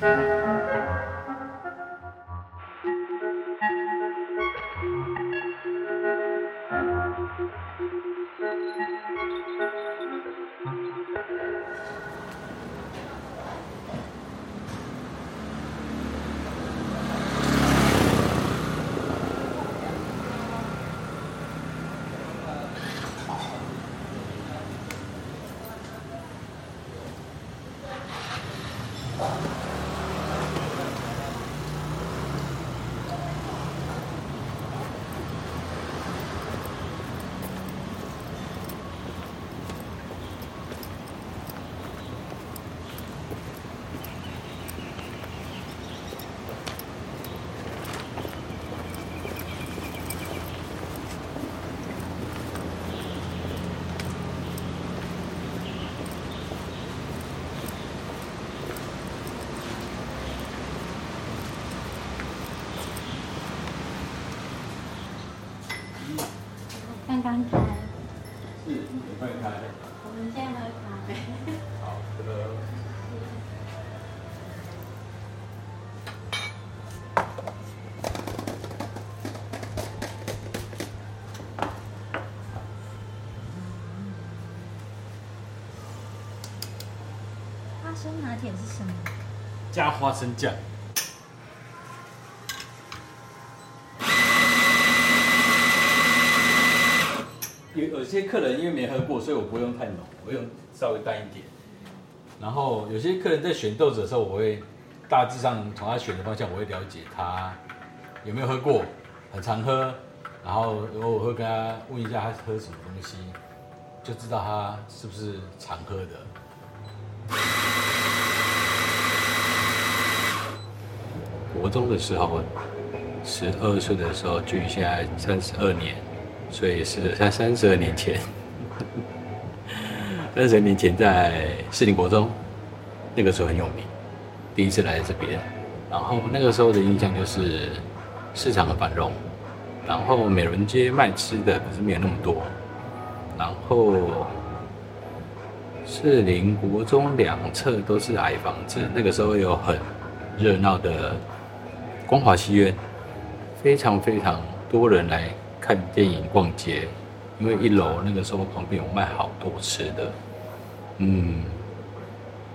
刚刚开，是，你快开。我们现在喝咖啡。好的。花生拿铁是什么？加花生酱。有有些客人因为没喝过，所以我不会用太浓，我用稍微淡一点。然后有些客人在选豆子的时候，我会大致上从他选的方向，我会了解他有没有喝过，很常喝，然后我会跟他问一下他喝什么东西，就知道他是不是常喝的。国中的时候，十二岁的时候，距现在三十二年。所以是在三十二年前，三十年前在士林国中，那个时候很有名。第一次来这边，然后那个时候的印象就是市场很繁荣，然后美仑街卖吃的可是没有那么多，然后士林国中两侧都是矮房子，那个时候有很热闹的光华戏院，非常非常多人来。看电影、逛街，因为一楼那个时候旁边有卖好多吃的，嗯，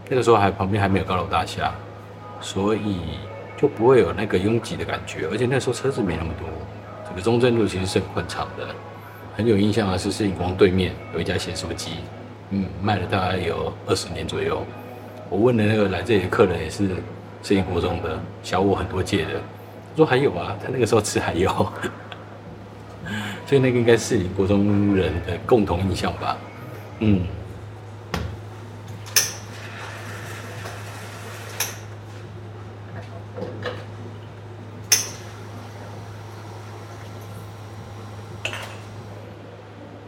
那个时候还旁边还没有高楼大厦，所以就不会有那个拥挤的感觉，而且那时候车子没那么多。这个中正路其实是很宽敞的，很有印象的是摄影光对面有一家咸酥鸡，嗯，卖了大概有二十年左右。我问的那个来这里的客人也是摄影国中的，小我很多届的，说还有啊，他那个时候吃还有。所以那个应该是你国中人的共同印象吧，嗯。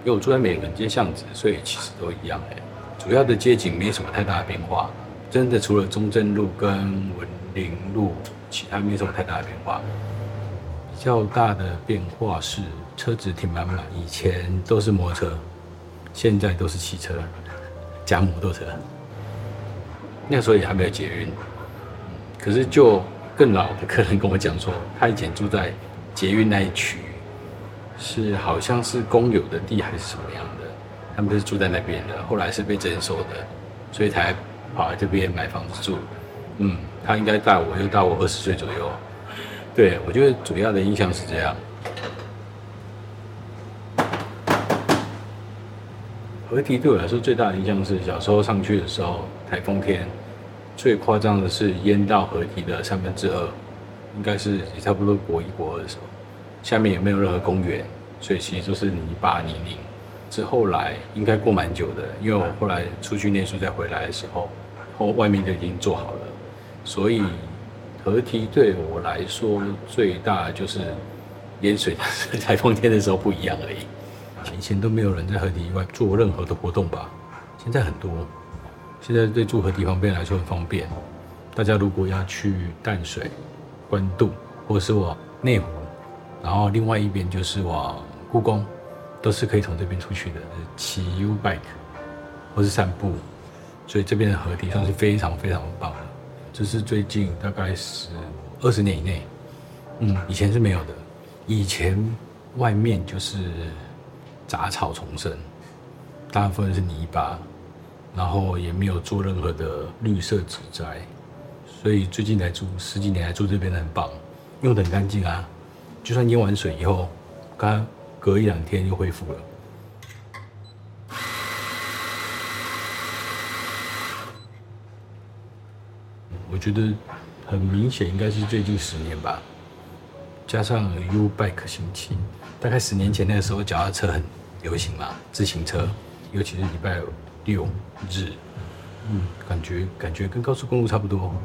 因为我住在美仑街巷子，所以其实都一样哎。主要的街景没什么太大的变化，真的除了中正路跟文林路，其他没什么太大的变化。较大的变化是。车子停满满，以前都是摩托车，现在都是汽车加摩托车。那时候也还没有捷运，可是就更老的客人跟我讲说，他以前住在捷运那一区，是好像是公有的地还是什么样的，他们就是住在那边的，后来是被征收的，所以才跑来这边买房子住。嗯，他应该大我又大我二十岁左右。对，我觉得主要的印象是这样。河堤对我来说最大的印象是小时候上去的时候，台风天最夸张的是淹到河堤的三分之二，应该是也差不多国一国二的时候，下面也没有任何公园，所以其实都是泥巴泥泞。之后来应该过蛮久的，因为我后来出去念书再回来的时候，后外面就已经做好了，所以河堤对我来说最大就是淹水，台风天的时候不一样而已。以前都没有人在河堤以外做任何的活动吧？现在很多，现在对住河堤旁边来说很方便。大家如果要去淡水、关渡，或是往内湖，然后另外一边就是往故宫，都是可以从这边出去的，骑 U-bike 或是散步。所以这边的河堤算是非常非常棒的。这是最近大概是二十年以内，嗯，以前是没有的。以前外面就是杂草丛生，大部分是泥巴，然后也没有做任何的绿色植栽，所以最近来住十几年来住这边的很棒，用的很干净啊，就算淹完水以后，刚隔一两天就恢复了。我觉得很明显，应该是最近十年吧。加上 U Bike 兴起，大概十年前那个时候，脚踏车很流行嘛，自行车，尤其是礼拜六日，嗯，感觉感觉跟高速公路差不多。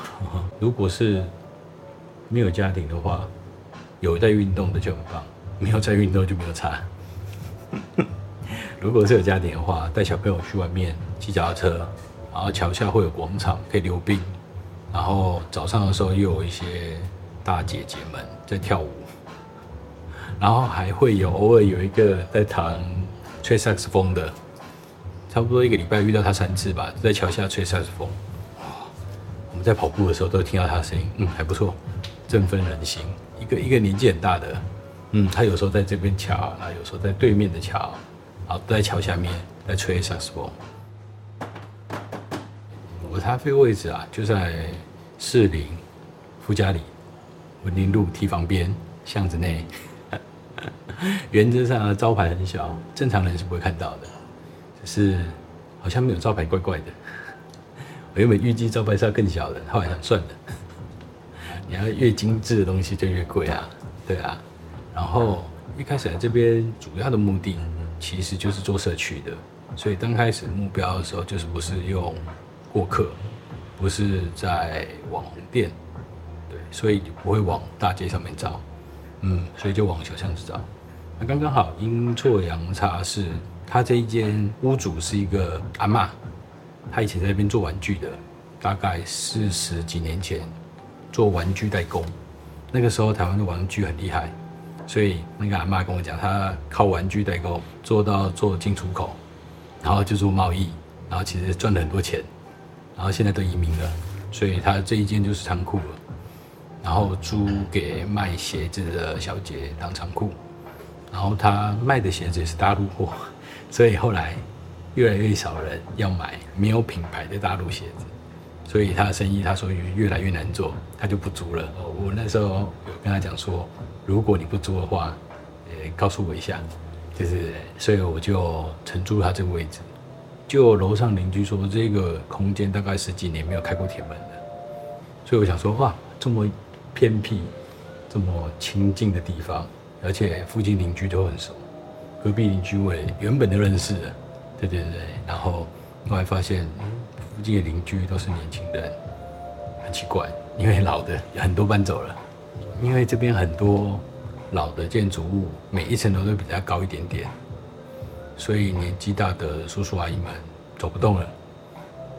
如果是没有家庭的话，有在运动的就很棒，没有在运动就没有差。如果是有家庭的话，带小朋友去外面骑脚踏车，然后桥下会有广场可以溜冰，然后早上的时候又有一些。大姐姐们在跳舞，然后还会有偶尔有一个在弹吹萨克斯风的，差不多一个礼拜遇到他三次吧，在桥下吹萨克斯风。我们在跑步的时候都听到他的声音，嗯，还不错，振奋人心。一个一个年纪很大的，嗯，他有时候在这边桥，然后有时候在对面的桥，然后都在桥下面在吹萨克斯风。咖啡位置啊，就在士林富家里。文林路堤防边巷子内，原则上招牌很小，正常人是不会看到的。只是好像没有招牌，怪怪的。我原本预计招牌是要更小的，后来想算了，你要越精致的东西就越贵啊，对啊。然后一开始来这边主要的目的其实就是做社区的，所以刚开始目标的时候就是不是用过客，不是在网红店。对所以不会往大街上面找，嗯，所以就往小巷子找。那刚刚好阴错阳差是，他这一间屋主是一个阿嬷，他以前在那边做玩具的，大概四十几年前做玩具代工。那个时候台湾的玩具很厉害，所以那个阿嬷跟我讲，他靠玩具代工做到做进出口，然后就做贸易，然后其实赚了很多钱，然后现在都移民了，所以他这一间就是仓库了。然后租给卖鞋子的小姐当仓库，然后他卖的鞋子也是大陆货，所以后来越来越少人要买没有品牌的大陆鞋子，所以他的生意他说越来越难做，他就不租了。我那时候有跟他讲说，如果你不租的话，呃，告诉我一下，就是，所以我就承租他这个位置。就楼上邻居说，这个空间大概十几年没有开过铁门了，所以我想说，哇，这么。偏僻，这么清静的地方，而且附近邻居都很熟，隔壁邻居我也原本就认识的，对对对。然后后来发现，附近的邻居都是年轻人，很奇怪，因为老的很多搬走了，因为这边很多老的建筑物，每一层楼都比较高一点点，所以年纪大的叔叔阿姨们走不动了。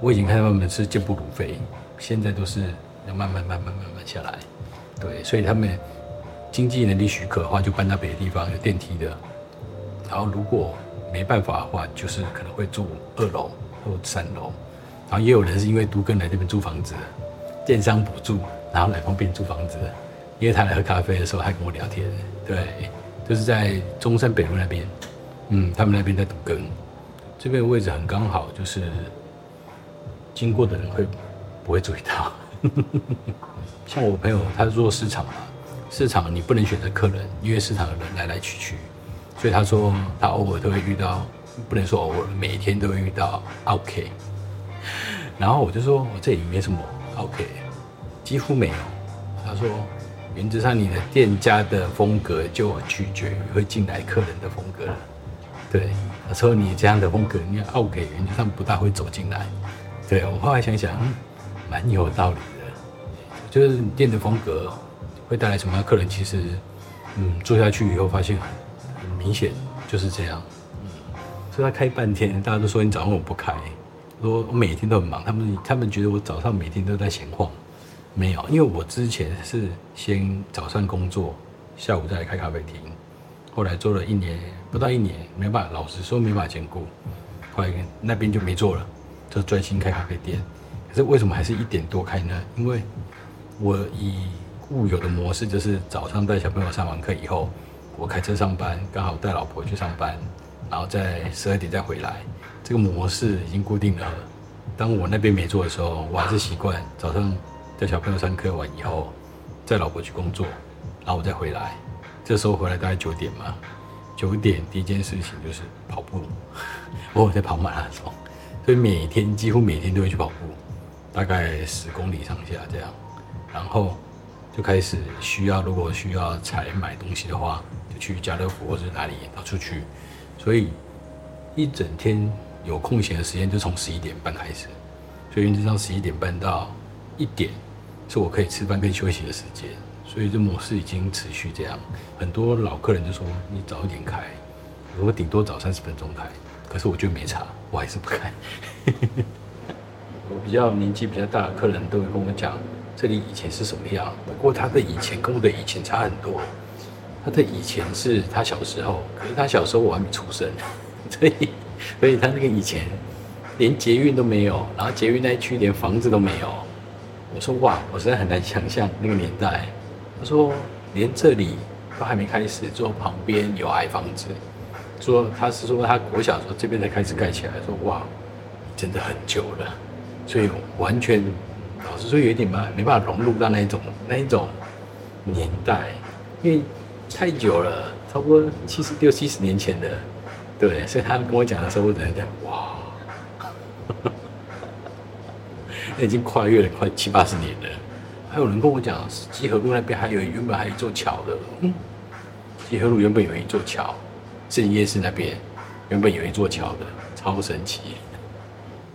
我已经看到他们是健步如飞，现在都是要慢慢慢慢慢慢下来。对，所以他们经济能力许可的话，就搬到别的地方有电梯的。然后如果没办法的话，就是可能会住二楼或三楼。然后也有人是因为都更来这边租房子，电商补助，然后来方便租房子。因为他来喝咖啡的时候还跟我聊天，对，就是在中山北路那边，嗯，他们那边在都更，这边位置很刚好，就是经过的人会不会注意到。像我朋友，他做市场嘛，市场你不能选择客人，因为市场的人来来去去，所以他说他偶尔都会遇到，不能说偶尔，每天都会遇到 OK。然后我就说我这里没什么 OK，几乎没有。他说原则上你的店家的风格就取决于会进来客人的风格了。对，他说你这样的风格，你 OK，原则上不大会走进来。对，我后来想想。蛮有道理的，就是你店的风格会带来什么样的客人？其实，嗯，做下去以后发现很明显就是这样。嗯，所以他开半天，大家都说你早上我不开，说我每天都很忙。他们他们觉得我早上每天都在闲晃，没有，因为我之前是先早上工作，下午再来开咖啡厅，后来做了一年不到一年，没办法，老实说没办法兼顾，后来那边就没做了，就专心开咖啡店。可是为什么还是一点多开呢？因为我以固有的模式就是早上带小朋友上完课以后，我开车上班，刚好带老婆去上班，然后在十二点再回来。这个模式已经固定了。当我那边没做的时候，我还是习惯早上带小朋友上课完以后，带老婆去工作，然后我再回来。这时候回来大概九点嘛，九点第一件事情就是跑步。我在跑马拉松，所以每天几乎每天都会去跑步，大概十公里上下这样。然后就开始需要，如果需要采买东西的话，就去家乐福或者哪里到处去。所以一整天有空闲的时间就从十一点半开始，所以原则上十一点半到一点是我可以吃饭跟休息的时间。所以这模式已经持续这样，很多老客人就说你早一点开，我顶多早三十分钟开，可是我觉得没差，我还是不开。我比较年纪比较大的客人都会跟我讲，这里以前是什么样，不过他的以前跟我的以前差很多。他的以前是他小时候，可是他小时候我还没出生，所以所以他那个以前连捷运都没有，然后捷运那一区连房子都没有。我说哇，我实在很难想象那个年代。他说：“连这里都还没开始，之后旁边有矮房子。说他是说他国小时候这边才开始盖起来。说哇，真的很久了，所以完全老实说有一点嘛，没办法融入到那一种那一种年代，因为太久了，差不多七十六七十年前的，对。所以他跟我讲的时候，我在讲哇，已经跨越了快七八十年了。”还有人跟我讲，集合路那边还有原本还有一座桥的，嗯，集合路原本有一座桥，圣夜市那边原本有一座桥的，超神奇。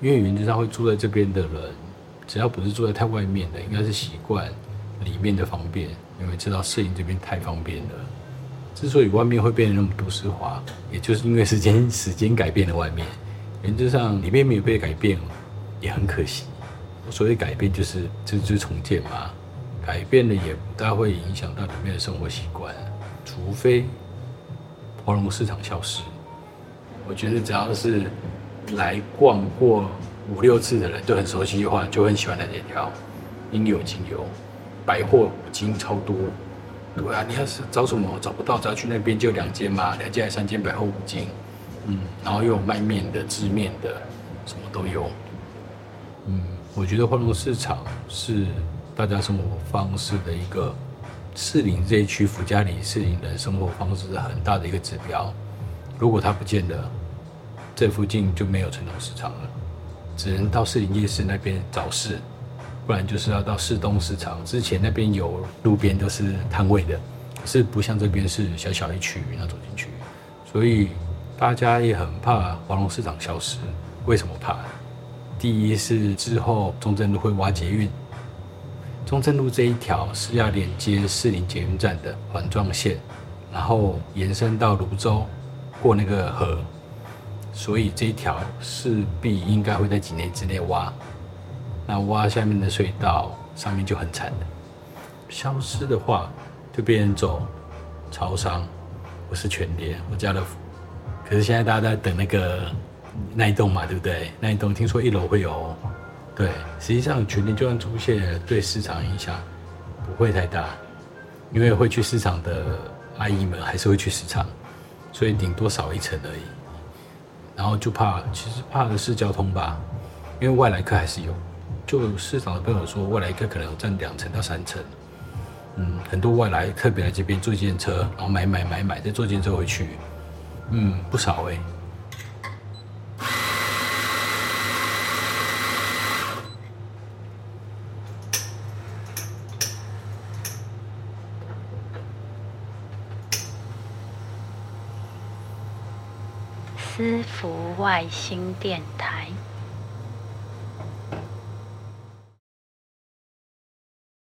因为原则上会住在这边的人，只要不是住在太外面的，应该是习惯里面的方便，因为知道摄影这边太方便了。之所以外面会变得那么都市化，也就是因为时间时间改变了外面，原则上里面没有被改变，也很可惜。所谓改变就是就是重建嘛，改变了也不大会影响到里面的生活习惯，除非华隆市场消失。我觉得只要是来逛过五六次的人，都很熟悉的话，就很喜欢那几条，应有尽有，百货五金超多。对啊，你要是找什么找不到，只要去那边就两间嘛，两间还三间百货五金，嗯，然后又有卖面的、制面的，什么都有，我觉得华隆市场是大家生活方式的一个士林这一区福佳里士林人生活方式的很大的一个指标。如果它不见了，这附近就没有传统市场了，只能到士林夜市那边找市，不然就是要到市东市场。之前那边有路边都是摊位的，是不像这边是小小一区，要走进去，所以大家也很怕华隆市场消失。为什么怕？第一是之后中正路会挖捷运，中正路这一条是要连接士林捷运站的环状线，然后延伸到芦洲，过那个河，所以这一条势必应该会在几年之内挖。那挖下面的隧道上面就很惨了，消失的话就变成走潮商，不是全联或家乐福。可是现在大家在等那个。那一栋嘛，对不对？那一栋听说一楼会有，对，实际上全年就算出现，对市场影响不会太大，因为会去市场的阿姨们还是会去市场，所以顶多少一层而已。然后就怕，其实怕的是交通吧，因为外来客还是有。就市场的朋友说，外来客可能占两层到三层。嗯，很多外来特别来这边坐计程车，然后买买买买，再坐计程车回去，嗯，不少哎、私服外星电台。